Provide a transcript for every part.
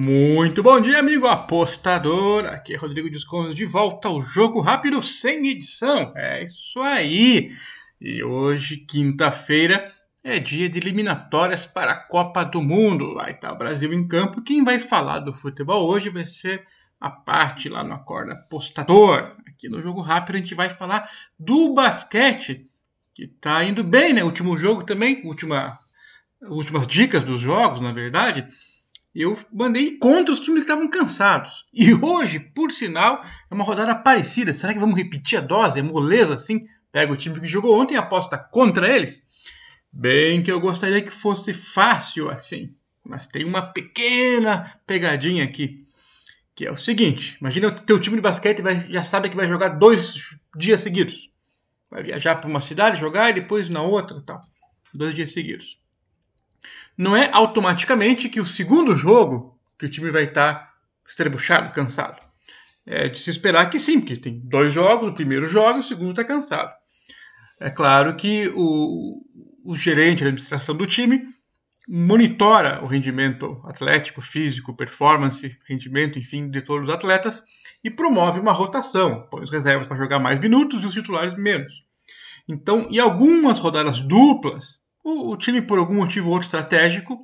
Muito bom dia, amigo apostador. Aqui é Rodrigo Desconto de volta ao Jogo Rápido sem edição. É isso aí. E hoje, quinta-feira, é dia de eliminatórias para a Copa do Mundo. Vai estar o Brasil em campo. Quem vai falar do futebol hoje vai ser a parte lá no Acorda Apostador. Aqui no Jogo Rápido a gente vai falar do basquete, que está indo bem, né? Último jogo também, última, últimas dicas dos jogos, na verdade eu mandei contra os times que estavam cansados. E hoje, por sinal, é uma rodada parecida. Será que vamos repetir a dose? É moleza assim? Pega o time que jogou ontem e aposta contra eles? Bem que eu gostaria que fosse fácil assim. Mas tem uma pequena pegadinha aqui. Que é o seguinte: imagina que o teu time de basquete vai, já sabe que vai jogar dois dias seguidos. Vai viajar para uma cidade, jogar e depois na outra tal. Dois dias seguidos não é automaticamente que o segundo jogo que o time vai estar tá estrebuchado, cansado. É de se esperar que sim, porque tem dois jogos, o primeiro joga e o segundo está cansado. É claro que o, o gerente, a administração do time, monitora o rendimento atlético, físico, performance, rendimento, enfim, de todos os atletas e promove uma rotação, põe os reservas para jogar mais minutos e os titulares menos. Então, em algumas rodadas duplas, o, o time, por algum motivo ou outro estratégico,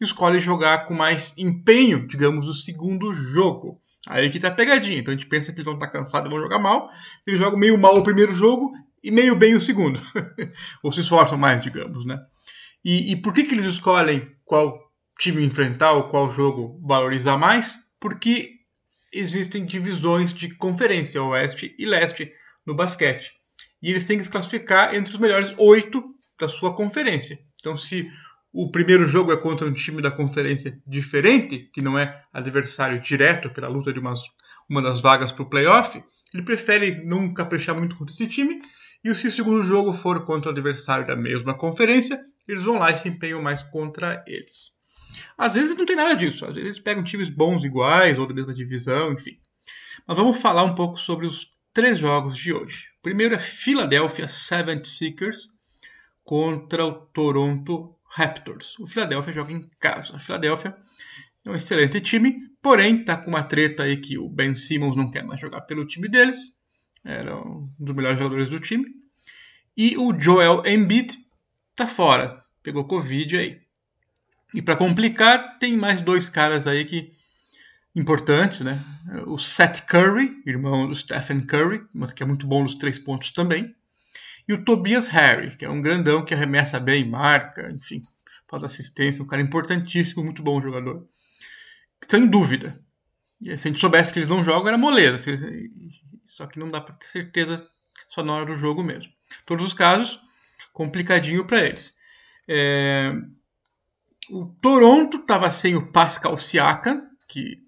escolhe jogar com mais empenho, digamos, o segundo jogo. Aí que tá a pegadinha. Então a gente pensa que eles vão estar tá cansados e vão jogar mal. Eles jogam meio mal o primeiro jogo e meio bem o segundo. ou se esforçam mais, digamos, né? E, e, por que, que eles escolhem qual time enfrentar ou qual jogo valorizar mais? Porque existem divisões de conferência, oeste e leste, no basquete. E eles têm que se classificar entre os melhores oito da sua conferência. Então, se o primeiro jogo é contra um time da conferência diferente, que não é adversário direto pela luta de umas, uma das vagas para o playoff, ele prefere não caprichar muito contra esse time. E se o segundo jogo for contra o adversário da mesma conferência, eles vão lá e se empenham mais contra eles. Às vezes não tem nada disso, às vezes eles pegam times bons iguais ou da mesma divisão, enfim. Mas vamos falar um pouco sobre os três jogos de hoje. O primeiro é Philadelphia 76ers contra o Toronto Raptors. O Philadelphia joga em casa. A Philadelphia é um excelente time, porém está com uma treta aí que o Ben Simmons não quer mais jogar pelo time deles. Era um dos melhores jogadores do time. E o Joel Embiid está fora. Pegou Covid aí. E para complicar, tem mais dois caras aí que importantes, né? O Seth Curry, irmão do Stephen Curry, mas que é muito bom nos três pontos também. E o Tobias Harris, que é um grandão que arremessa bem, marca, enfim, faz assistência, um cara importantíssimo, muito bom jogador. Estão em dúvida. E se a gente soubesse que eles não jogam, era moleza. Só que não dá para ter certeza só na hora do jogo mesmo. Todos os casos, complicadinho para eles. É... O Toronto estava sem o Pascal Siakam, que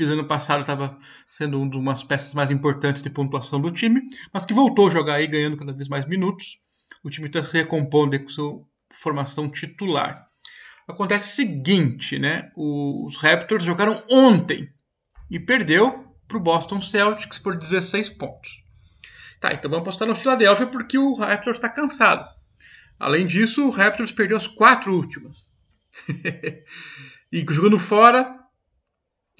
que ano passado estava sendo uma das peças mais importantes de pontuação do time, mas que voltou a jogar aí ganhando cada vez mais minutos. O time está se recompondo com sua formação titular. Acontece o seguinte, né? Os Raptors jogaram ontem e perdeu para o Boston Celtics por 16 pontos. Tá, então vamos apostar no Philadelphia porque o Raptors está cansado. Além disso, o Raptors perdeu as quatro últimas. e jogando fora,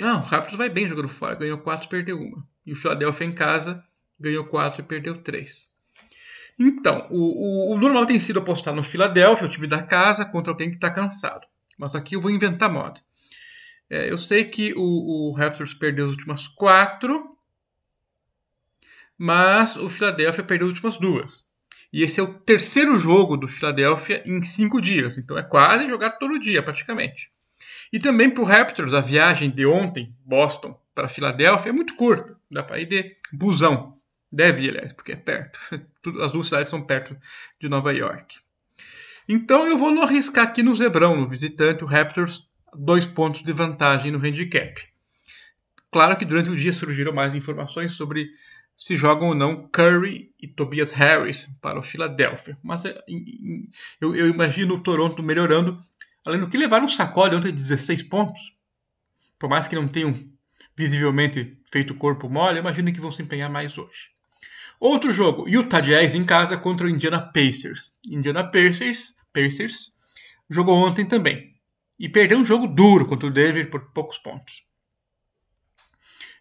não, o Raptors vai bem jogando fora. Ganhou 4 perdeu uma. E o Philadelphia em casa ganhou 4 e perdeu 3. Então, o, o, o, normal tem sido apostar no Philadelphia, o time da casa, contra alguém que está cansado. Mas aqui eu vou inventar moda. É, eu sei que o, o Raptors perdeu as últimas 4, mas o Philadelphia perdeu as últimas duas. E esse é o terceiro jogo do Philadelphia em 5 dias. Então é quase jogar todo dia, praticamente. E também para o Raptors, a viagem de ontem, Boston para Filadélfia, é muito curta. Dá para ir de busão. Deve ir, aliás, porque é perto. As duas cidades são perto de Nova York. Então eu vou não arriscar aqui no Zebrão, no visitante, o Raptors, dois pontos de vantagem no handicap. Claro que durante o dia surgiram mais informações sobre se jogam ou não Curry e Tobias Harris para o Philadelphia. Mas é, eu, eu imagino o Toronto melhorando Além do que levaram um sacode ontem de 16 pontos. Por mais que não tenham visivelmente feito corpo mole, imagino que vão se empenhar mais hoje. Outro jogo, Utah Jazz em casa contra o Indiana Pacers. Indiana Pacers, Pacers jogou ontem também. e perdeu um jogo duro contra o Denver por poucos pontos.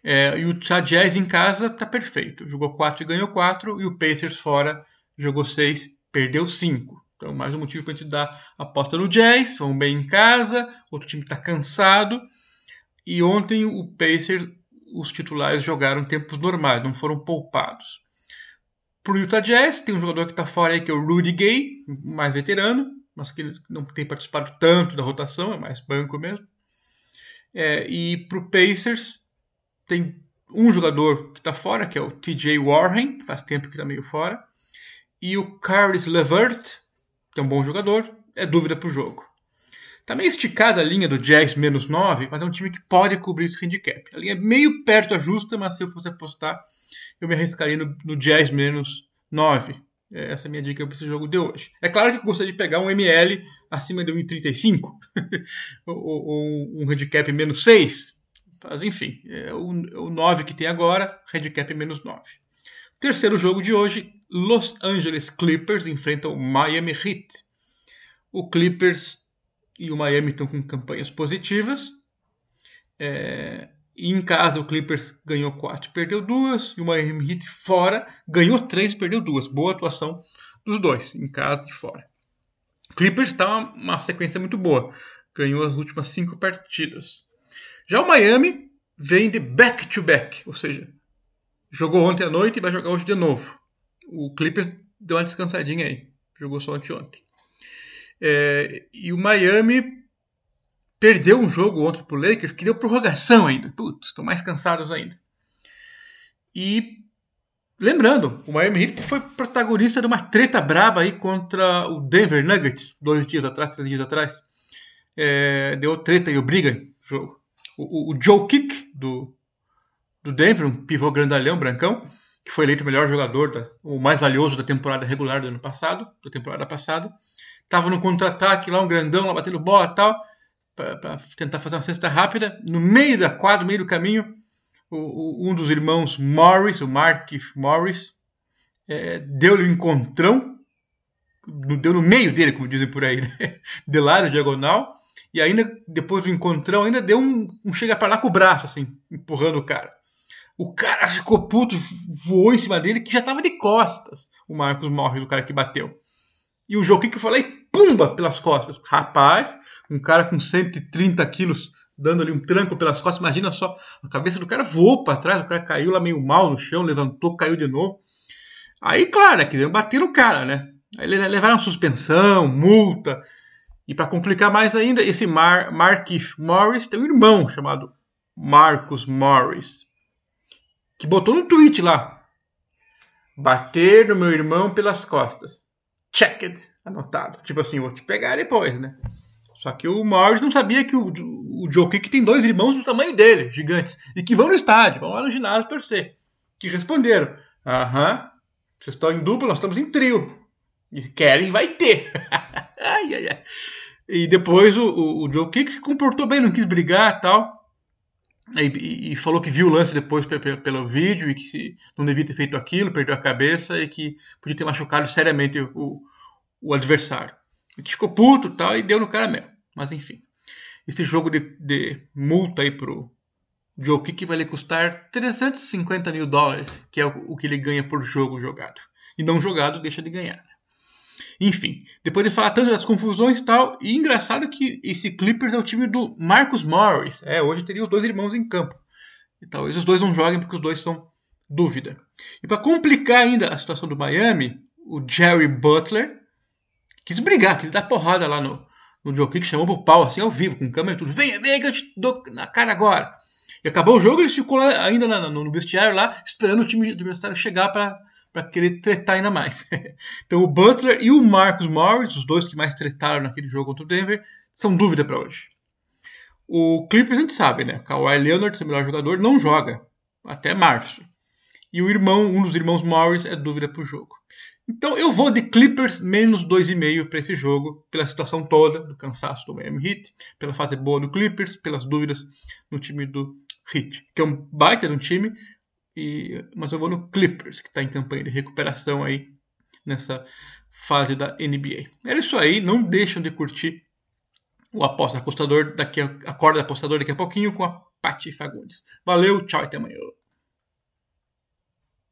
É, e o Jazz em casa tá perfeito. Jogou 4 e ganhou 4. E o Pacers fora jogou 6, perdeu 5. Então, mais um motivo para a gente dar aposta no Jazz. Vão bem em casa. Outro time está cansado. E ontem o Pacers, os titulares jogaram tempos normais, não foram poupados. Para o Utah Jazz, tem um jogador que está fora aí, que é o Rudy Gay, mais veterano, mas que não tem participado tanto da rotação, é mais banco mesmo. É, e para o Pacers, tem um jogador que está fora, que é o TJ Warren, que faz tempo que está meio fora. E o Caris Levert, que é um bom jogador, é dúvida para o jogo. Está meio esticada a linha do Jazz menos 9, mas é um time que pode cobrir esse handicap. A linha é meio perto da justa, mas se eu fosse apostar, eu me arriscaria no, no Jazz menos 9. É, essa é a minha dica para esse jogo de hoje. É claro que eu gostaria de pegar um ML acima de 1,35 ou, ou um handicap menos 6. Mas enfim, é o, o 9 que tem agora, handicap menos 9. Terceiro jogo de hoje, Los Angeles Clippers enfrentam o Miami Heat. O Clippers e o Miami estão com campanhas positivas. É, em casa, o Clippers ganhou 4 perdeu 2. E o Miami Heat fora ganhou 3 e perdeu 2. Boa atuação dos dois, em casa e fora. Clippers está uma, uma sequência muito boa. Ganhou as últimas 5 partidas. Já o Miami vem de back-to-back, -back, ou seja, jogou ontem à noite e vai jogar hoje de novo. O Clippers deu uma descansadinha aí, jogou só anteontem. É, e o Miami perdeu um jogo ontem pro Lakers que deu prorrogação ainda. Putz, estão mais cansados ainda. E lembrando, o Miami Heat foi protagonista de uma treta braba aí contra o Denver Nuggets dois dias atrás, três dias atrás. É, deu treta e obriga jogo. O, o, o, Joe Kick do, do Denver, um pivô grandalhão, brancão, que foi eleito o melhor jogador, da, o mais valioso da temporada regular do ano passado, da temporada passada. Tava no contra-ataque lá, um grandão lá batendo bola e tal para tentar fazer uma cesta rápida. No meio da quadra, no meio do caminho, o, o, um dos irmãos Morris, o Mark Morris, é, deu-lhe um encontrão, deu no meio dele, como dizem por aí, né? de lado, diagonal, e ainda, depois do encontrão, ainda deu um, um chega para lá com o braço, assim, empurrando o cara. O cara ficou puto, voou em cima dele, que já estava de costas, o Marcos Morris, o cara que bateu. E o Joaquim que eu falei, pumba, pelas costas. Rapaz, um cara com 130 quilos dando ali um tranco pelas costas. Imagina só, a cabeça do cara voou para trás, o cara caiu lá meio mal no chão, levantou, caiu de novo. Aí, claro, né, que bater no cara, né? Aí levaram suspensão, multa. E para complicar mais ainda, esse Mar Marquis Morris tem um irmão chamado Marcos Morris, que botou no tweet lá: bater no meu irmão pelas costas. Checked, anotado. Tipo assim, vou te pegar depois, né? Só que o Morris não sabia que o, o Joe Kick tem dois irmãos do tamanho dele, gigantes, e que vão no estádio, vão lá no ginásio torcer. Que responderam: Aham, vocês estão em dupla, nós estamos em trio. E querem, vai ter. ai, ai, ai. E depois o, o, o Joe Kick se comportou bem, não quis brigar tal. E, e, falou que viu o lance depois pelo vídeo e que se, não devia ter feito aquilo, perdeu a cabeça e que podia ter machucado seriamente o, o adversário. E que ficou puto e tal e deu no cara mesmo. Mas enfim. Esse jogo de, de multa aí pro Joe Kick vai lhe custar 350 mil dólares, que é o, o que ele ganha por jogo jogado. E não jogado, deixa de ganhar. Enfim, depois de falar tanto das confusões e tal, e engraçado que esse Clippers é o time do Marcus Morris. É, hoje teria os dois irmãos em campo. E talvez os dois não joguem porque os dois são dúvida. E para complicar ainda a situação do Miami, o Jerry Butler quis brigar, quis dar porrada lá no, no Kick chamou pro pau, assim, ao vivo, com câmera e tudo. Venha, venha que eu te dou na cara agora. E acabou o jogo, ele ficou lá, ainda no, no vestiário lá, esperando o time adversário chegar para querer tretar ainda mais. então o Butler e o Marcus Morris, os dois que mais tretaram naquele jogo contra o Denver, são dúvida para hoje. O Clippers a gente sabe, né? Kawhi Leonard, seu melhor jogador, não joga até março. E o irmão, um dos irmãos Morris, é dúvida para o jogo. Então eu vou de Clippers menos 2,5 para esse jogo, pela situação toda do cansaço do Miami Heat, pela fase boa do Clippers, pelas dúvidas no time do Heat, que é um baita de um time, e, mas eu vou no Clippers, que está em campanha de recuperação aí nessa fase da NBA. É isso aí, não deixam de curtir o Aposta Apostador daqui a, acorda apostador daqui a pouquinho com a Pati Fagundes. Valeu, tchau e até amanhã.